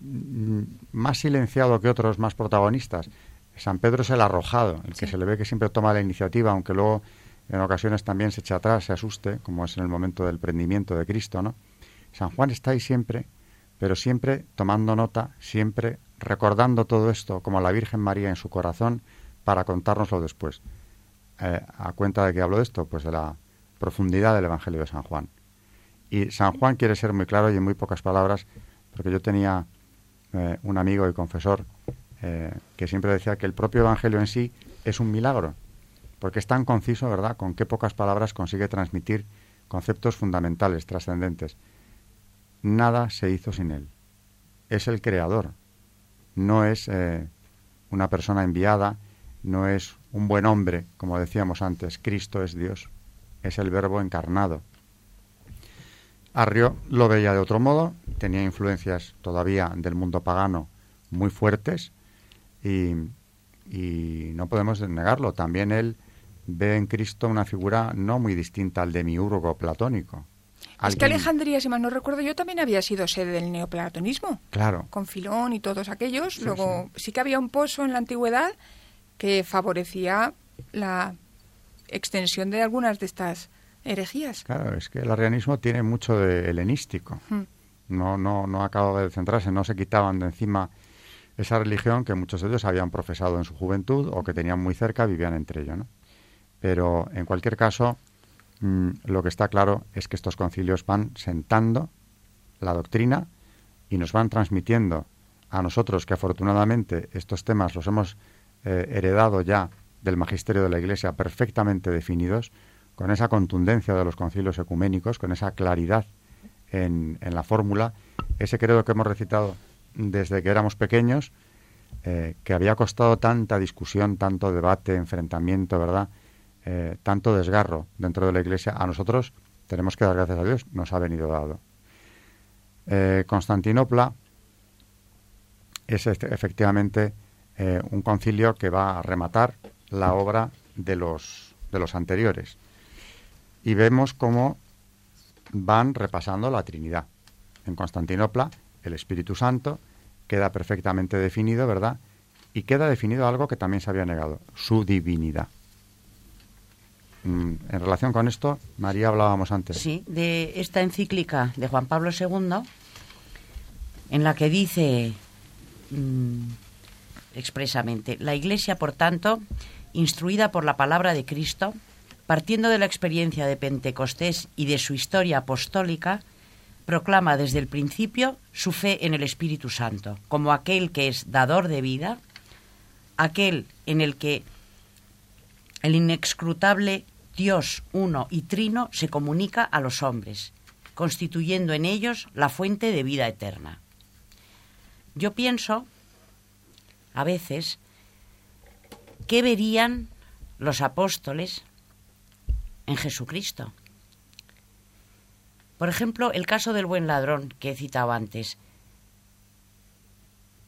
mm, más silenciado que otros más protagonistas. San Pedro es el arrojado, el que Sí. se le ve que siempre toma la iniciativa, aunque luego en ocasiones también se echa atrás, se asuste, como es en el momento del prendimiento de Cristo, ¿no? San Juan está ahí siempre pero siempre tomando nota, siempre recordando todo esto como la Virgen María en su corazón para contárnoslo después. Eh, a cuenta de que hablo de esto, pues de la profundidad del Evangelio de San Juan. Y San Juan quiere ser muy claro y en muy pocas palabras, porque yo tenía eh, un amigo y confesor eh, que siempre decía que el propio Evangelio en sí es un milagro, porque es tan conciso, ¿verdad?, con qué pocas palabras consigue transmitir conceptos fundamentales, trascendentes. Nada se hizo sin él. Es el creador, no es eh, una persona enviada, no es un buen hombre, como decíamos antes, Cristo es Dios, es el verbo encarnado. Arrio lo veía de otro modo, tenía influencias todavía del mundo pagano muy fuertes y, y no podemos negarlo. También él ve en Cristo una figura no muy distinta al demiurgo platónico. Es que Alejandría, si mal no recuerdo, yo también había sido sede del neoplatonismo, Claro, con Filón y todos aquellos. Sí, Luego sí. que había un pozo en la antigüedad que favorecía la extensión de algunas de estas herejías. claro, es que el arrianismo tiene mucho de helenístico. Mm. No, no, no acaba de centrarse, no se quitaban de encima esa religión que muchos de ellos habían profesado en su juventud o que tenían muy cerca, vivían entre ellos, ¿no? Pero en cualquier caso, mm, lo que está claro es que estos concilios van sentando la doctrina y nos van transmitiendo a nosotros que afortunadamente estos temas los hemos eh, heredado ya del magisterio de la Iglesia perfectamente definidos, con esa contundencia de los concilios ecuménicos, con esa claridad en, la fórmula, ese credo que hemos recitado desde que éramos pequeños, eh, que había costado tanta discusión, tanto debate, enfrentamiento, ¿verdad? Eh, tanto desgarro dentro de la Iglesia, a nosotros tenemos que dar gracias a Dios, nos ha venido dado. Eh, Constantinopla es este- efectivamente un concilio que va a rematar la obra de los, de los anteriores. Y vemos cómo van repasando la Trinidad. En Constantinopla, el Espíritu Santo queda perfectamente definido, ¿verdad? Y queda definido algo que también se había negado, su divinidad. Mm, En relación con esto, María hablábamos antes. Sí, de esta encíclica de Juan Pablo II, en la que dice mm, expresamente, la Iglesia, por tanto, instruida por la palabra de Cristo, partiendo de la experiencia de Pentecostés y de su historia apostólica, proclama desde el principio su fe en el Espíritu Santo, como aquel que es dador de vida, aquel en el que el inexcrutable Dios uno y trino se comunica a los hombres, constituyendo en ellos la fuente de vida eterna. Yo pienso, a veces, ¿qué verían los apóstoles en Jesucristo? Por ejemplo, el caso del buen ladrón que he citado antes.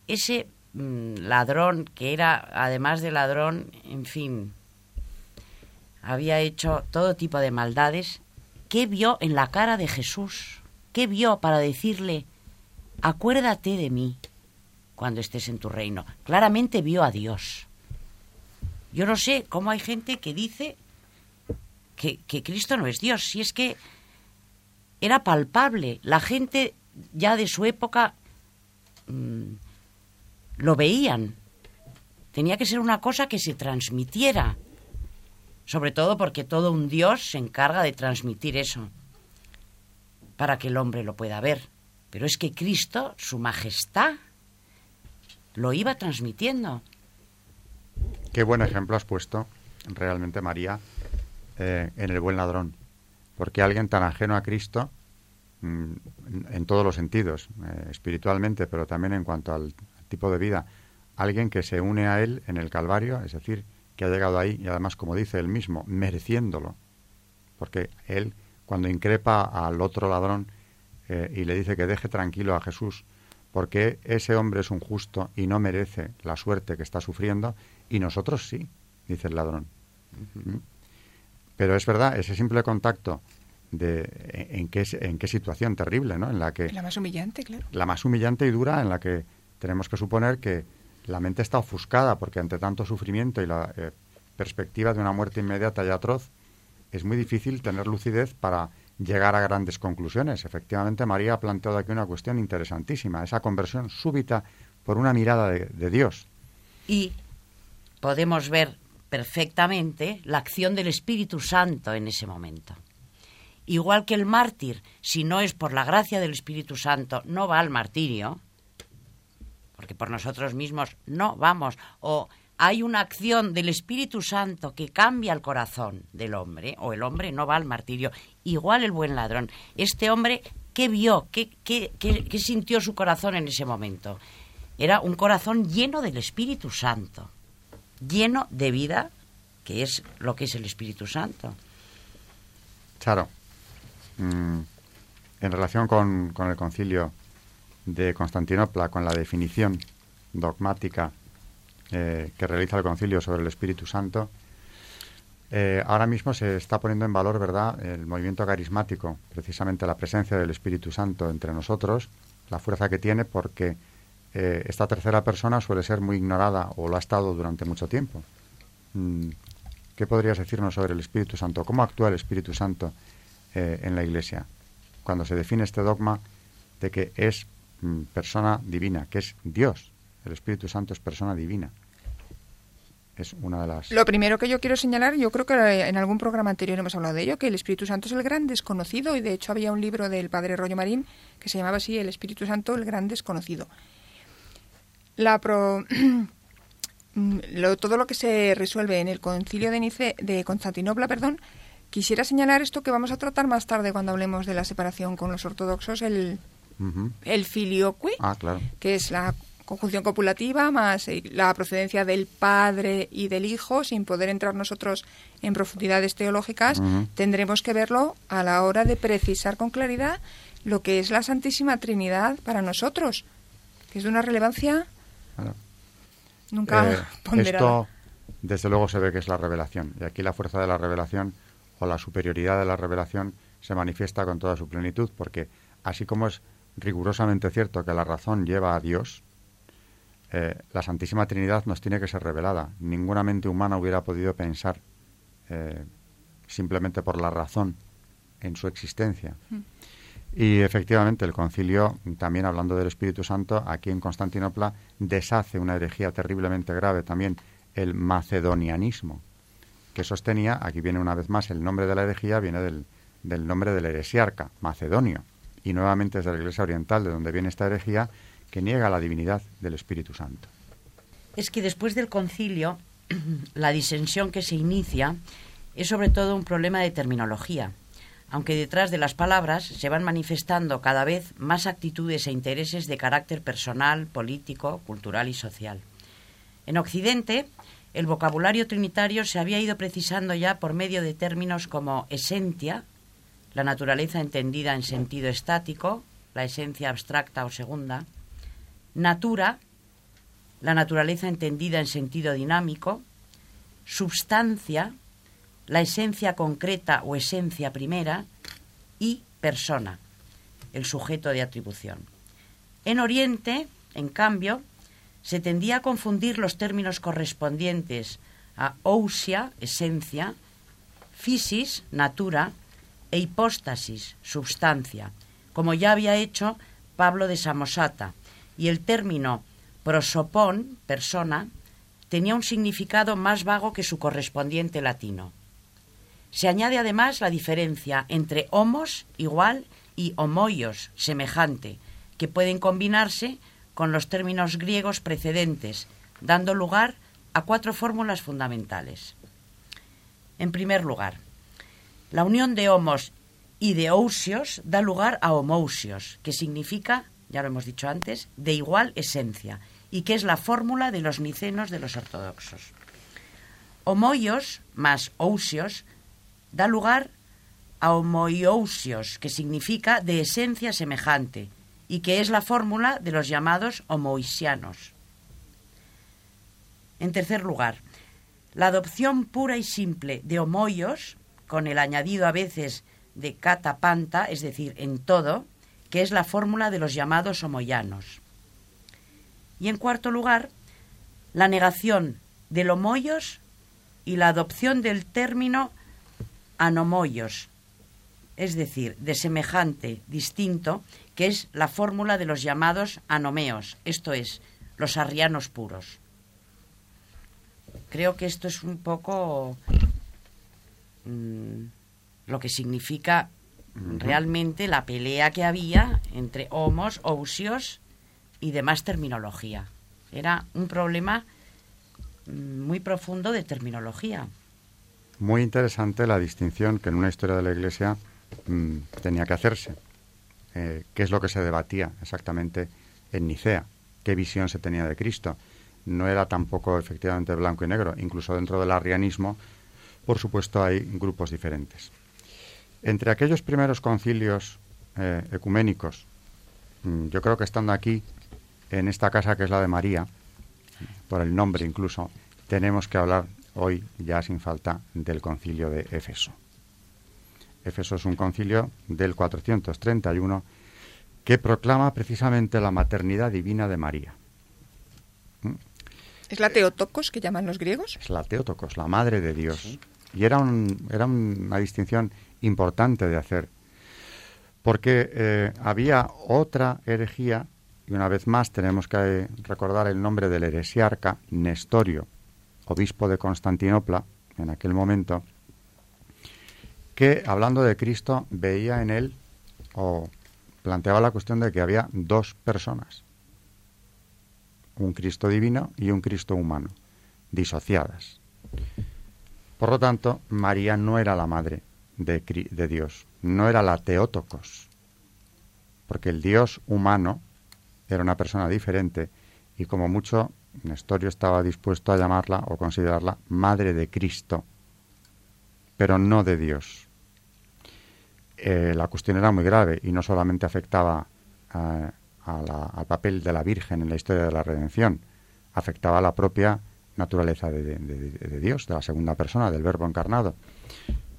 Ese mm, ladrón que era, además de ladrón, en fin, había hecho todo tipo de maldades, ¿qué vio en la cara de Jesús? ¿Qué vio para decirle, acuérdate de mí cuando estés en tu reino? Claramente vio a Dios. Yo no sé cómo hay gente que dice que, Cristo no es Dios, si es que era palpable. La gente ya de su época mm, lo veían. Tenía que ser una cosa que se transmitiera. Sobre todo porque todo un Dios se encarga de transmitir eso para que el hombre lo pueda ver. Pero es que Cristo, su majestad, lo iba transmitiendo. Qué buen ejemplo has puesto, realmente, María, eh, en el buen ladrón. Porque alguien tan ajeno a Cristo, mm, en, en todos los sentidos, eh, espiritualmente, pero también en cuanto al tipo de vida, alguien que se une a Él en el Calvario, es decir, que ha llegado ahí y además, como dice él mismo, mereciéndolo. Porque Él, cuando increpa al otro ladrón eh, y le dice que deje tranquilo a Jesús, porque ese hombre es un justo y no merece la suerte que está sufriendo, y nosotros sí, dice el ladrón. ¿Mm? Pero es verdad, ese simple contacto de en qué, en qué situación terrible, ¿no? En la que La más humillante, claro. la más humillante y dura, en la que tenemos que suponer que la mente está ofuscada, porque ante tanto sufrimiento y la eh, perspectiva de una muerte inmediata y atroz, es muy difícil tener lucidez para llegar a grandes conclusiones. Efectivamente, María ha planteado aquí una cuestión interesantísima, esa conversión súbita por una mirada de, de Dios. Y podemos ver perfectamente la acción del Espíritu Santo en ese momento. Igual que el mártir, si no es por la gracia del Espíritu Santo, no va al martirio, porque por nosotros mismos no vamos, o hay una acción del Espíritu Santo que cambia el corazón del hombre, o el hombre no va al martirio. Igual el buen ladrón. Este hombre, ¿qué vio? ¿Qué, qué, qué, sintió su corazón en ese momento? Era un corazón lleno del Espíritu Santo, lleno de vida, que es lo que es el Espíritu Santo. Claro. Mm, en relación con, con el concilio de Constantinopla, con la definición dogmática eh, que realiza el concilio sobre el Espíritu Santo, eh, ahora mismo se está poniendo en valor, ¿verdad?, el movimiento carismático, precisamente la presencia del Espíritu Santo entre nosotros, la fuerza que tiene, porque eh, esta tercera persona suele ser muy ignorada o lo ha estado durante mucho tiempo. Mm, ¿Qué podrías decirnos sobre el Espíritu Santo? ¿Cómo actúa el Espíritu Santo eh, en la Iglesia? Cuando se define este dogma de que es mm, persona divina, que es Dios. El Espíritu Santo es persona divina. Es una de las... Lo primero que yo quiero señalar, yo creo que en algún programa anterior hemos hablado de ello, que el Espíritu Santo es el gran desconocido y de hecho había un libro del padre Rollo Marín que se llamaba así El Espíritu Santo, el gran desconocido. La pro- lo- todo lo que se resuelve en el concilio de, Nice, de Constantinopla, perdón, quisiera señalar esto que vamos a tratar más tarde cuando hablemos de la separación con los ortodoxos, el, Ujú. el filioque, Ah, claro. que es la conjunción copulativa más eh, la procedencia del padre y del hijo, sin poder entrar nosotros en profundidades teológicas, tendremos que verlo a la hora de precisar con claridad lo que es la Santísima Trinidad para nosotros, que es de una relevancia Claro. nunca Eh, esto, desde luego, se ve que es la revelación. Y aquí la fuerza de la revelación o la superioridad de la revelación se manifiesta con toda su plenitud, porque así como es rigurosamente cierto que la razón lleva a Dios, eh, la Santísima Trinidad nos tiene que ser revelada. Ninguna mente humana hubiera podido pensar eh, simplemente por la razón en su existencia. Y efectivamente el concilio, también hablando del Espíritu Santo, aquí en Constantinopla deshace una herejía terriblemente grave también, el macedonianismo, que sostenía, aquí viene una vez más el nombre de la herejía, viene del, nombre del heresiarca, macedonio, y nuevamente es de la Iglesia Oriental, de donde viene esta herejía, que niega la divinidad del Espíritu Santo. Es que después del concilio, la disensión que se inicia es sobre todo un problema de terminología, aunque detrás de las palabras se van manifestando cada vez más actitudes e intereses de carácter personal, político, cultural y social. En Occidente, el vocabulario trinitario se había ido precisando ya por medio de términos como esentia, la naturaleza entendida en sentido estático, la esencia abstracta o segunda, natura, la naturaleza entendida en sentido dinámico, substancia, la esencia concreta o esencia primera, y persona, el sujeto de atribución. En Oriente, en cambio, se tendía a confundir los términos correspondientes a ousia, esencia, physis, natura, e hipóstasis, substancia, como ya había hecho Pablo de Samosata, y el término prosopón, persona, tenía un significado más vago que su correspondiente latino. Se añade además la diferencia entre homos, igual, y homoios, semejante, que pueden combinarse con los términos griegos precedentes, dando lugar a cuatro fórmulas fundamentales. En primer lugar, la unión de homos y de ousios da lugar a homousios, que significa, ya lo hemos dicho antes, de igual esencia, y que es la fórmula de los nicenos de los ortodoxos. Homoios más ousios da lugar a homoiousios, que significa de esencia semejante, y que es la fórmula de los llamados homoisianos. En tercer lugar, la adopción pura y simple de homoios, con el añadido a veces de catapanta, es decir, en todo, que es la fórmula de los llamados homoyanos. Y en cuarto lugar, la negación del homoios y la adopción del término anomoios, es decir, de semejante, distinto, que es la fórmula de los llamados anomeos, esto es, los arrianos puros. Creo que esto es un poco mm, lo que significa realmente la pelea que había entre homos, ousios y demás terminología. Era un problema mm, muy profundo de terminología. Muy interesante la distinción que en una historia de la Iglesia mm, tenía que hacerse. Eh, ¿Qué es lo que se debatía exactamente en Nicea? ¿Qué visión se tenía de Cristo? No era tampoco efectivamente blanco y negro. Incluso dentro del arrianismo, por supuesto, hay grupos diferentes. Entre aquellos primeros concilios eh, ecuménicos, mm, yo creo que estando aquí, en esta casa que es la de María, por el nombre incluso, tenemos que hablar hoy ya sin falta del concilio de Éfeso. Éfeso es un concilio del 431 que proclama precisamente la maternidad divina de María. ¿Es la Teotocos que llaman los griegos? Es la Teotocos, la madre de Dios. Y era, un, era una distinción importante de hacer, porque eh, había otra herejía, y una vez más tenemos que recordar el nombre del heresiarca Nestorio, obispo de Constantinopla, en aquel momento, que hablando de Cristo veía en él o planteaba la cuestión de que había dos personas, un Cristo divino y un Cristo humano, disociadas. Por lo tanto, María no era la madre de, de Dios, no era la Teótocos, porque el Dios humano era una persona diferente y como mucho Nestorio estaba dispuesto a llamarla o considerarla madre de Cristo, pero no de Dios. Eh, la cuestión era muy grave y no solamente afectaba eh, al papel de la Virgen en la historia de la redención, afectaba a la propia naturaleza de, de, Dios, de la segunda persona, del Verbo encarnado.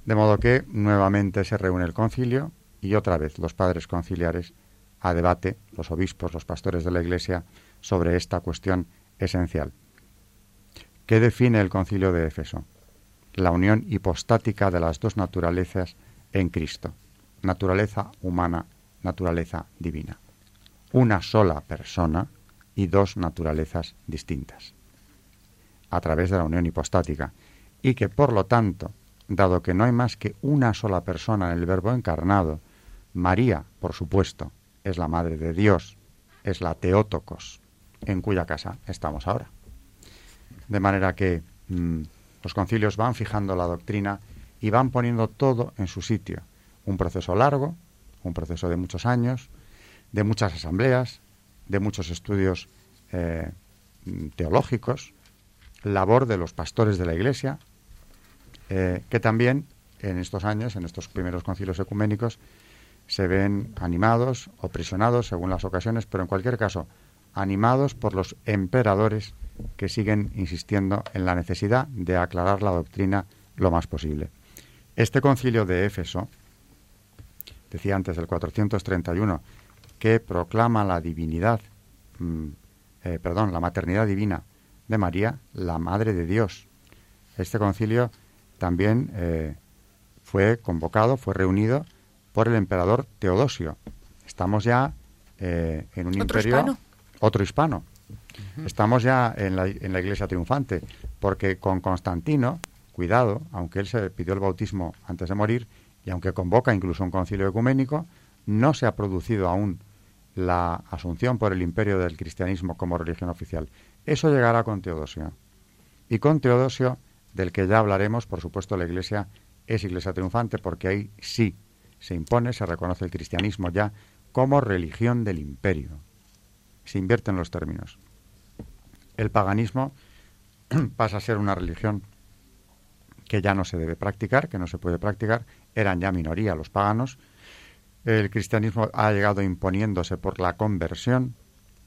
De modo que nuevamente se reúne el concilio y otra vez los padres conciliares a debate, los obispos, los pastores de la Iglesia, sobre esta cuestión esencial. ¿Qué define el concilio de Éfeso? La unión hipostática de las dos naturalezas en Cristo, naturaleza humana, naturaleza divina. Una sola persona y dos naturalezas distintas, a través de la unión hipostática, y que por lo tanto dado que no hay más que una sola persona en el Verbo encarnado, María, por supuesto, es la Madre de Dios, es la Teótocos, en cuya casa estamos ahora. De manera que mm, los concilios van fijando la doctrina y van poniendo todo en su sitio. Un proceso largo, un proceso de muchos años, de muchas asambleas, de muchos estudios eh, teológicos, labor de los pastores de la Iglesia, eh, que también en estos años, en estos primeros concilios ecuménicos, se ven animados o prisionados según las ocasiones, pero en cualquier caso, animados por los emperadores que siguen insistiendo en la necesidad de aclarar la doctrina lo más posible. Este concilio de Éfeso, decía antes del 431, que proclama la divinidad, mm, eh, perdón, la maternidad divina de María, la Madre de Dios. Este concilio también eh, fue convocado, fue reunido por el emperador Teodosio. Estamos ya eh, en un ¿Otro imperio... hispano? Otro hispano. Estamos ya en la, en la iglesia triunfante, porque con Constantino, cuidado, aunque él se pidió el bautismo antes de morir, y aunque convoca incluso un concilio ecuménico, no se ha producido aún la asunción por el imperio del cristianismo como religión oficial. Eso llegará con Teodosio. Y con Teodosio del que ya hablaremos, por supuesto, la Iglesia es Iglesia triunfante porque ahí sí se impone, se reconoce el cristianismo ya como religión del imperio. Se invierten los términos. El paganismo pasa a ser una religión que ya no se debe practicar, que no se puede practicar, eran ya minoría los paganos. El cristianismo ha llegado imponiéndose por la conversión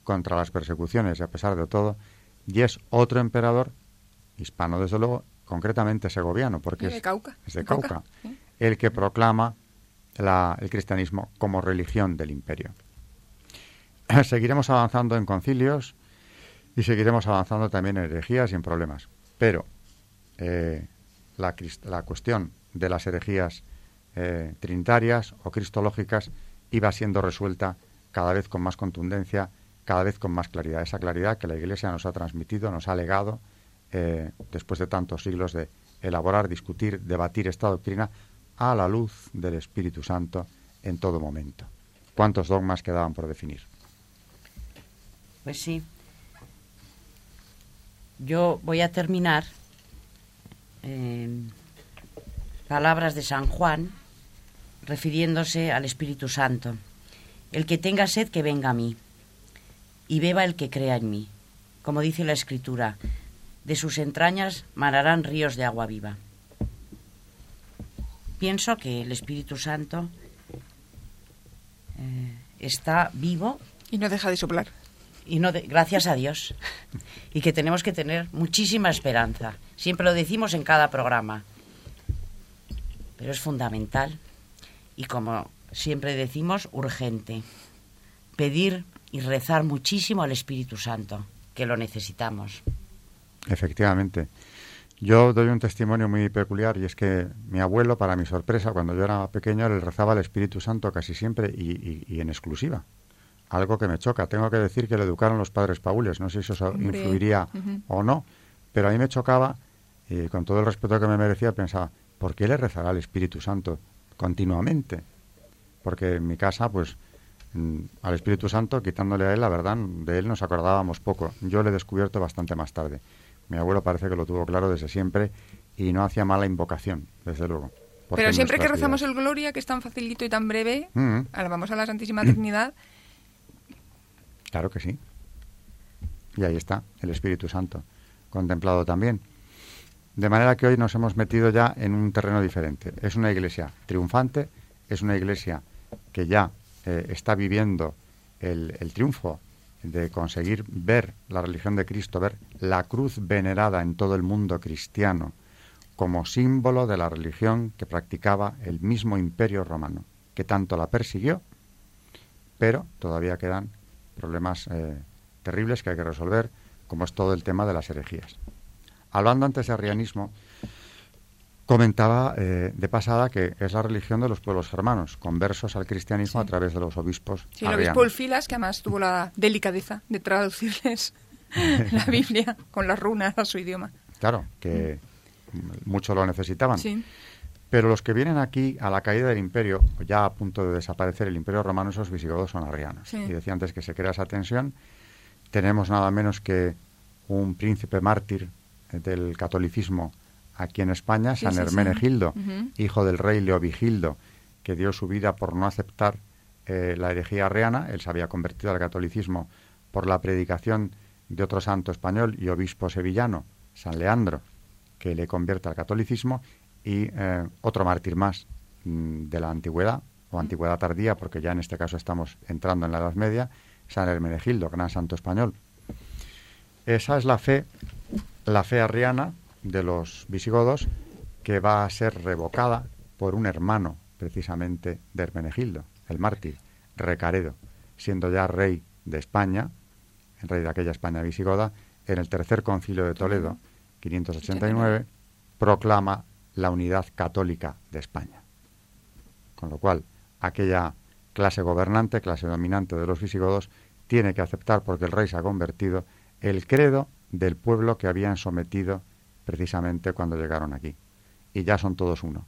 contra las persecuciones y a pesar de todo, y es otro emperador, hispano desde luego, concretamente segoviano, porque de es, Cauca. es de Cauca, Cauca, el que proclama la- el cristianismo como religión del imperio. Seguiremos avanzando en concilios y seguiremos avanzando también en herejías y en problemas. Pero eh, la, cuestión de las herejías eh, trinitarias o cristológicas iba siendo resuelta cada vez con más contundencia, cada vez con más claridad. Esa claridad que la Iglesia nos ha transmitido, nos ha legado, eh, después de tantos siglos de elaborar, discutir, debatir esta doctrina a la luz del Espíritu Santo en todo momento. ¿Cuántos dogmas quedaban por definir? Pues sí. Yo voy a terminar en palabras de San Juan refiriéndose al Espíritu Santo. El que tenga sed, que venga a mí, y beba el que crea en mí. Como dice la Escritura, de sus entrañas manarán ríos de agua viva. Pienso que el Espíritu Santo eh, está vivo Y no deja de soplar. Y no de- gracias a Dios. Y que tenemos que tener muchísima esperanza. Siempre lo decimos en cada programa. Pero es fundamental y como siempre decimos urgente. Pedir y rezar muchísimo al Espíritu Santo que lo necesitamos. Efectivamente. Yo doy un testimonio muy peculiar y es que mi abuelo, para mi sorpresa, cuando yo era pequeño, le rezaba al Espíritu Santo casi siempre y, y- y en exclusiva. Algo que me choca. Tengo que decir que le educaron los padres paules. No sé si eso Hombre, influiría o no, pero a mí me chocaba y con todo el respeto que me merecía pensaba, ¿por qué le rezará al Espíritu Santo continuamente? Porque en mi casa, pues, mm, al Espíritu Santo, quitándole a él, la verdad, de él nos acordábamos poco. Yo le he descubierto bastante más tarde. Mi abuelo parece que lo tuvo claro desde siempre y no hacía mala invocación, desde luego. Pero siempre que rezamos vidas- el Gloria, que es tan facilito y tan breve, Mm, alabamos a la Santísima Trinidad. Claro que sí. Y ahí está, el Espíritu Santo, contemplado también. De manera que hoy nos hemos metido ya en un terreno diferente. Es una iglesia triunfante, es una iglesia que ya eh, está viviendo el, el triunfo de conseguir ver la religión de Cristo, ver la cruz venerada en todo el mundo cristiano como símbolo de la religión que practicaba el mismo imperio romano, que tanto la persiguió, pero todavía quedan problemas eh, terribles que hay que resolver, como es todo el tema de las herejías. Hablando antes de arrianismo, comentaba eh, de pasada que es la religión de los pueblos germanos, conversos al cristianismo a través de los obispos Sí, el obispo Ulfilas, que además tuvo la delicadeza de traducirles la Biblia con las runas a su idioma. Claro, que mucho lo necesitaban. Sí. Pero los que vienen aquí a la caída del imperio, ya a punto de desaparecer el imperio romano, esos visigodos son arrianos. Sí. Y decía antes que se crea esa tensión. Tenemos nada menos que un príncipe mártir eh, del catolicismo aquí en España, Sí, San sí. Hermenegildo, hijo del rey Leovigildo, que dio su vida por no aceptar eh, la herejía arriana. Él se había convertido al catolicismo por la predicación de otro santo español y obispo sevillano, San Leandro, que le convierte al catolicismo, y eh, otro mártir más mm, de la antigüedad, o antigüedad tardía, porque ya en este caso estamos entrando en la Edad Media, San Hermenegildo, gran santo español. Esa es la fe, la fe arriana de los visigodos, que va a ser revocada por un hermano, precisamente, de Hermenegildo, el mártir, Recaredo, siendo ya rey de España, el rey de aquella España visigoda, en el tercer concilio de Toledo, 589, proclama la unidad católica de España. Con lo cual, aquella clase gobernante, clase dominante de los visigodos, tiene que aceptar, porque el rey se ha convertido, el credo del pueblo que habían sometido precisamente cuando llegaron aquí. Y ya son todos uno.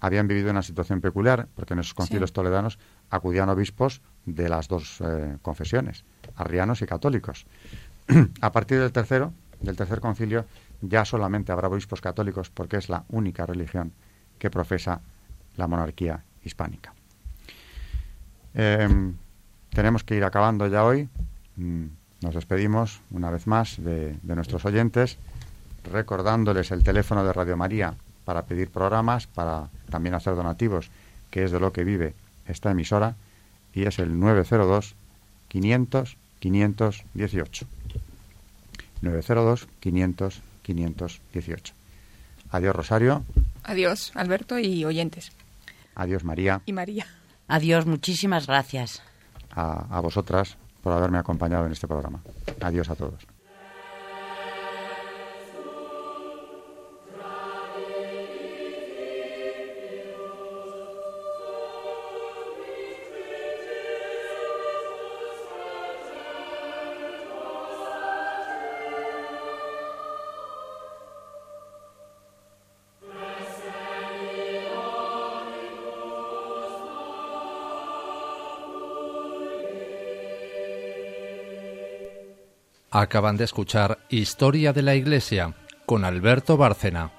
Habían vivido una situación peculiar, porque en esos concilios Sí. toledanos acudían obispos de las dos eh, confesiones, arrianos y católicos. A partir del tercero, del tercer concilio, ya solamente habrá obispos católicos porque es la única religión que profesa la monarquía hispánica. Em, tenemos que ir acabando ya hoy. Mm, Nos despedimos una vez más de, de nuestros oyentes, recordándoles el teléfono de Radio María para pedir programas, para también hacer donativos, que es de lo que vive esta emisora, y es el 902 500 518. 902 500 518. Adiós Rosario, Adiós, Alberto y oyentes. adiós María, Y María. adiós muchísimas gracias a, a vosotras por haberme acompañado en este programa. Adiós a todos. Acaban de escuchar Historia de la Iglesia con Alberto Bárcena.